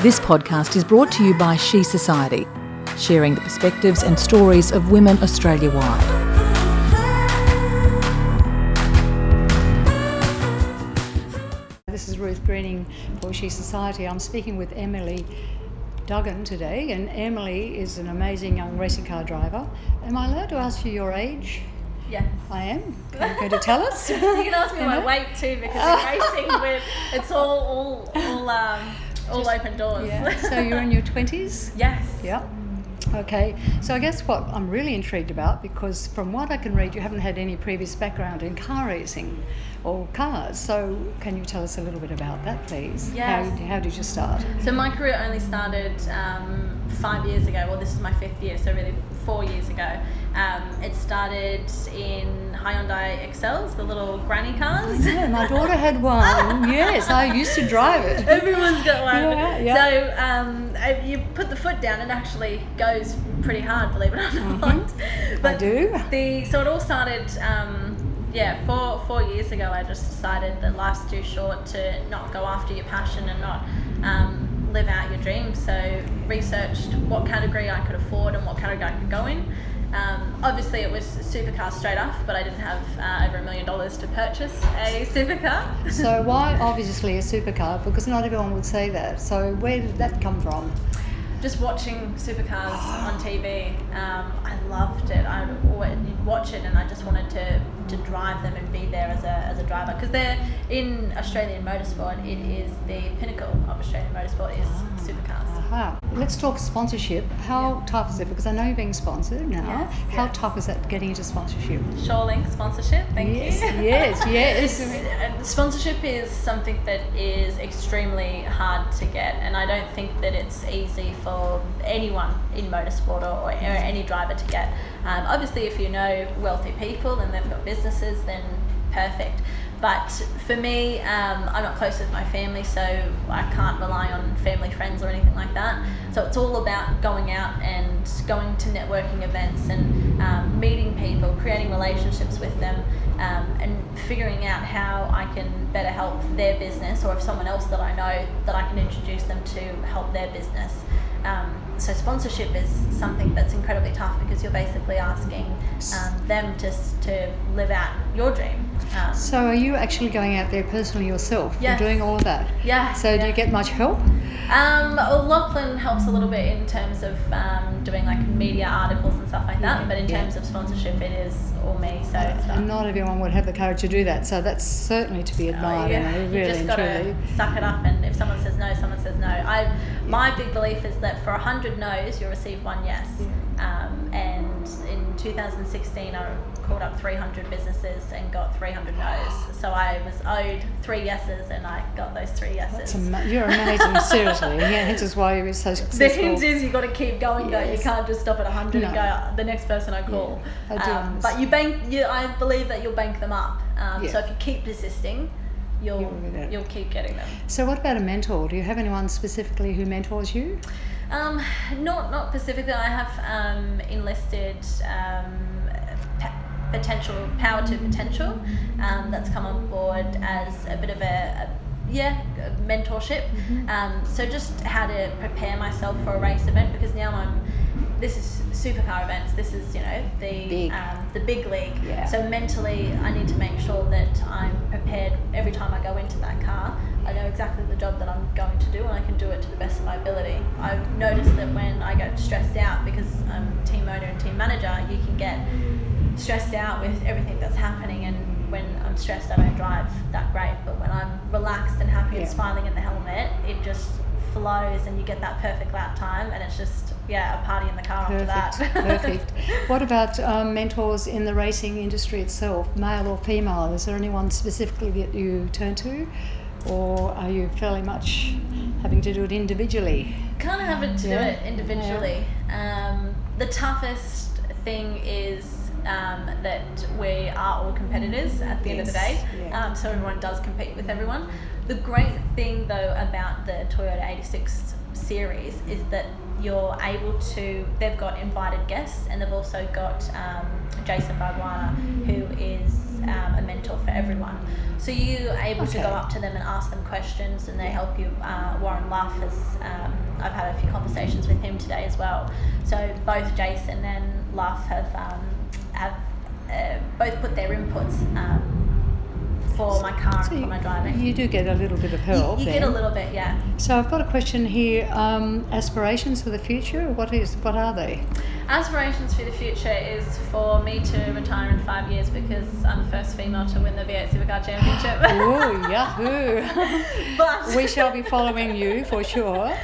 This podcast is brought to you by She Society, sharing the perspectives and stories of women Australia wide. This is Ruth Greening for She Society. I'm speaking with Emily Duggan today, and Emily is an amazing young racing car driver. Am I allowed to ask you your age? Yes. I am. Are you going to tell us? You can ask me my weight too because in racing with it's all all all um all Just- open doors. Yeah. So you're in your 20s? yes. Yeah. Okay. So I guess what I'm really intrigued about, because from what I can read, you haven't had any previous background in car racing or cars. So can you tell us a little bit about that, please? Yes. How, how did you start? So my career only started um, five years ago. Well, this is my fifth year, so really four years ago. Um, it started in Hyundai Excels, the little granny cars. Yeah, my daughter had one. yes, I used to drive it. Everyone's got one. Yeah, yeah. So um, you put the foot down, it actually goes pretty hard, believe it or not. Mm-hmm. I do. The so it all started. Um, yeah, four four years ago, I just decided that life's too short to not go after your passion and not um, live out your dreams. So researched what category I could afford and what category I could go in. Um, obviously, it was supercar straight off, but I didn't have uh, over a million dollars to purchase a supercar. So why obviously a supercar? Because not everyone would say that. So where did that come from? just watching supercars on TV, um, I loved it. I would watch it, and I just wanted to, to drive them and be there as a, as a driver because they're in Australian motorsport. It is the pinnacle of Australian motorsport is supercars. Let's talk sponsorship. How tough is it? Because I know you're being sponsored now. Yes, How yeah. tough is that getting into sponsorship? Shawlink sponsorship, thank yes, you. yes, yes. Uh, Sponsorship is something that is extremely hard to get, and I don't think that it's easy for anyone in motorsport or, or any driver to get. Um, obviously, if you know wealthy people and they've got businesses, then perfect. But for me, um, I'm not close with my family, so I can't rely on family, friends, or anything like that. So it's all about going out and going to networking events and um, meeting people, creating relationships with them, um, and figuring out how I can better help their business, or if someone else that I know that I can introduce them to help their business. Um, so sponsorship is something that's incredibly tough because you're basically asking um, them to to live out your dream. Um, So are you actually going out there personally yourself and Yes. doing all of that? yeah. So do you get much help? Um, Lachlan helps a little bit in terms of um, doing like media articles and stuff like that. Yeah, But in yeah. terms of sponsorship, it is all me. So it's And not everyone would have the courage to do that. So that's certainly to be Oh, admired, yeah. Emily, you really just gotta suck it up, and if someone says no, someone says no. I, my big belief is that for hundred no's, you'll receive one yes. Um, and in 2016, I called up 300 businesses and got 300 no's. So I was owed three yeses, and I got those three yeses. That's ama- you're amazing, seriously. Yeah, hence is why you're so successful. the hint is you've got to keep going though. You can't just stop at 100 and go the next person I call. I do um, but you bank. You, I believe that you'll bank them up. Um, Yeah. So if you keep persisting, you'll You'll you'll keep getting them. So what about a mentor? Do you have anyone specifically who mentors you? Um, not not specifically. I have um, enlisted um, pa- potential power to potential um, that's come on board as a bit of a, a yeah mentorship. Um, so just how to prepare myself for a race event because now I'm. This is supercar events. This is you know the Big. Um, the big league. Yeah. So mentally, I need to make sure that I'm prepared every time I go into that car. I know exactly the job that I'm going to do, and I can do it to the best of my ability. I've noticed that when I get stressed out, because I'm team owner and team manager, you can get stressed out with everything that's happening. And when I'm stressed, I don't drive that great. But when I'm relaxed and happy Yeah. and smiling in the helmet, it just flows, and you get that perfect lap time, and it's just yeah, a party in the car Perfect, after that. perfect. What about um, mentors in the racing industry itself, male or female? Is there anyone specifically that you turn to, or are you fairly much having to do it individually? kind of having to Yeah. do it individually. Um, the toughest thing is um, that we are all competitors at the end of the day, yeah. um, so everyone does compete with everyone. The great thing though about the Toyota 86 series is that you're able to, they've got invited guests and they've also got um, Jason Bargwanna, who is um, a mentor for everyone. So you are able to go up to them and ask them questions, and they help you. Uh, Warren Luff has. Um, I've had a few conversations with him today as well. So both Jason and Luff have um, have uh, both put their inputs um, for my car So and for my driving. You do get a little bit of You, help. you get a little bit, yeah. So I've got a question here. Um, aspirations for the future? What is? What are they? Aspirations for the future is for me to retire in five years because I'm the first female to win the V8 Supercar Championship. Oh, yahoo! but we shall be following you for sure.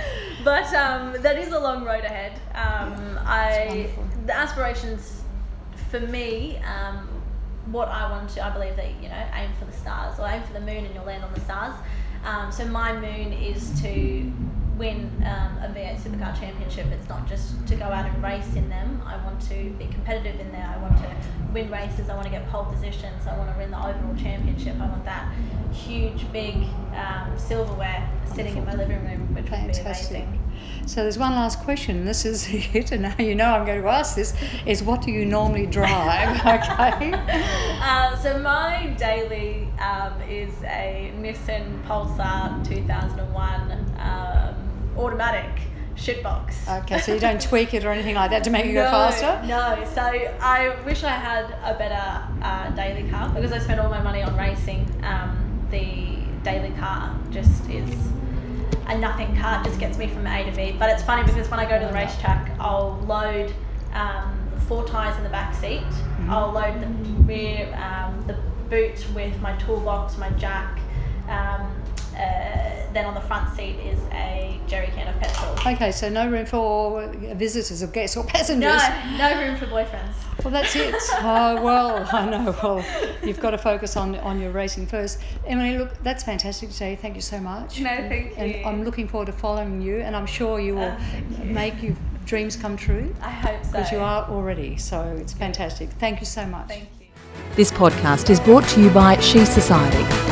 but um, that is a long road ahead. Um, I the aspirations for me, um, what I want to, I believe that you know, aim for the stars or aim for the moon and you'll land on the stars. Um, so my moon is to win um, a V8 Supercar Championship. It's not just to go out and race in them. I want to be competitive in there. I want to win races. I want to get pole positions. I want to win the overall championship. I want that huge, big um, silverware sitting in my living room, which would be amazing. So there's one last question. This is it, and now you know I'm going to ask this: is what do you normally drive? okay. Uh, so my daily um, is a Nissan Pulsar 2001 um, automatic shitbox. Okay, so you don't tweak it or anything like that to make it no, go faster. No, so I wish I had a better uh, daily car because I spend all my money on racing. Um, the daily car just is a nothing car, it just gets me from A to B. But it's funny because when I go to the racetrack, I'll load um, four tyres in the back seat, I'll load the rear, um, the boot with my toolbox, my jack. Um, then on the front seat is a jerry can of petrol. Okay, so no room for visitors or guests or passengers. No, no room for boyfriends. Well, that's it. Oh, well, I know. Well, you've got to focus on, on your racing first. Emily, look, that's fantastic today. Thank you so much. No, thank you. And I'm looking forward to following you, and I'm sure you will Oh, thank you. make your dreams come true I hope so. because you are already. So it's fantastic. Thank you so much. Thank you. This podcast is brought to you by She Society.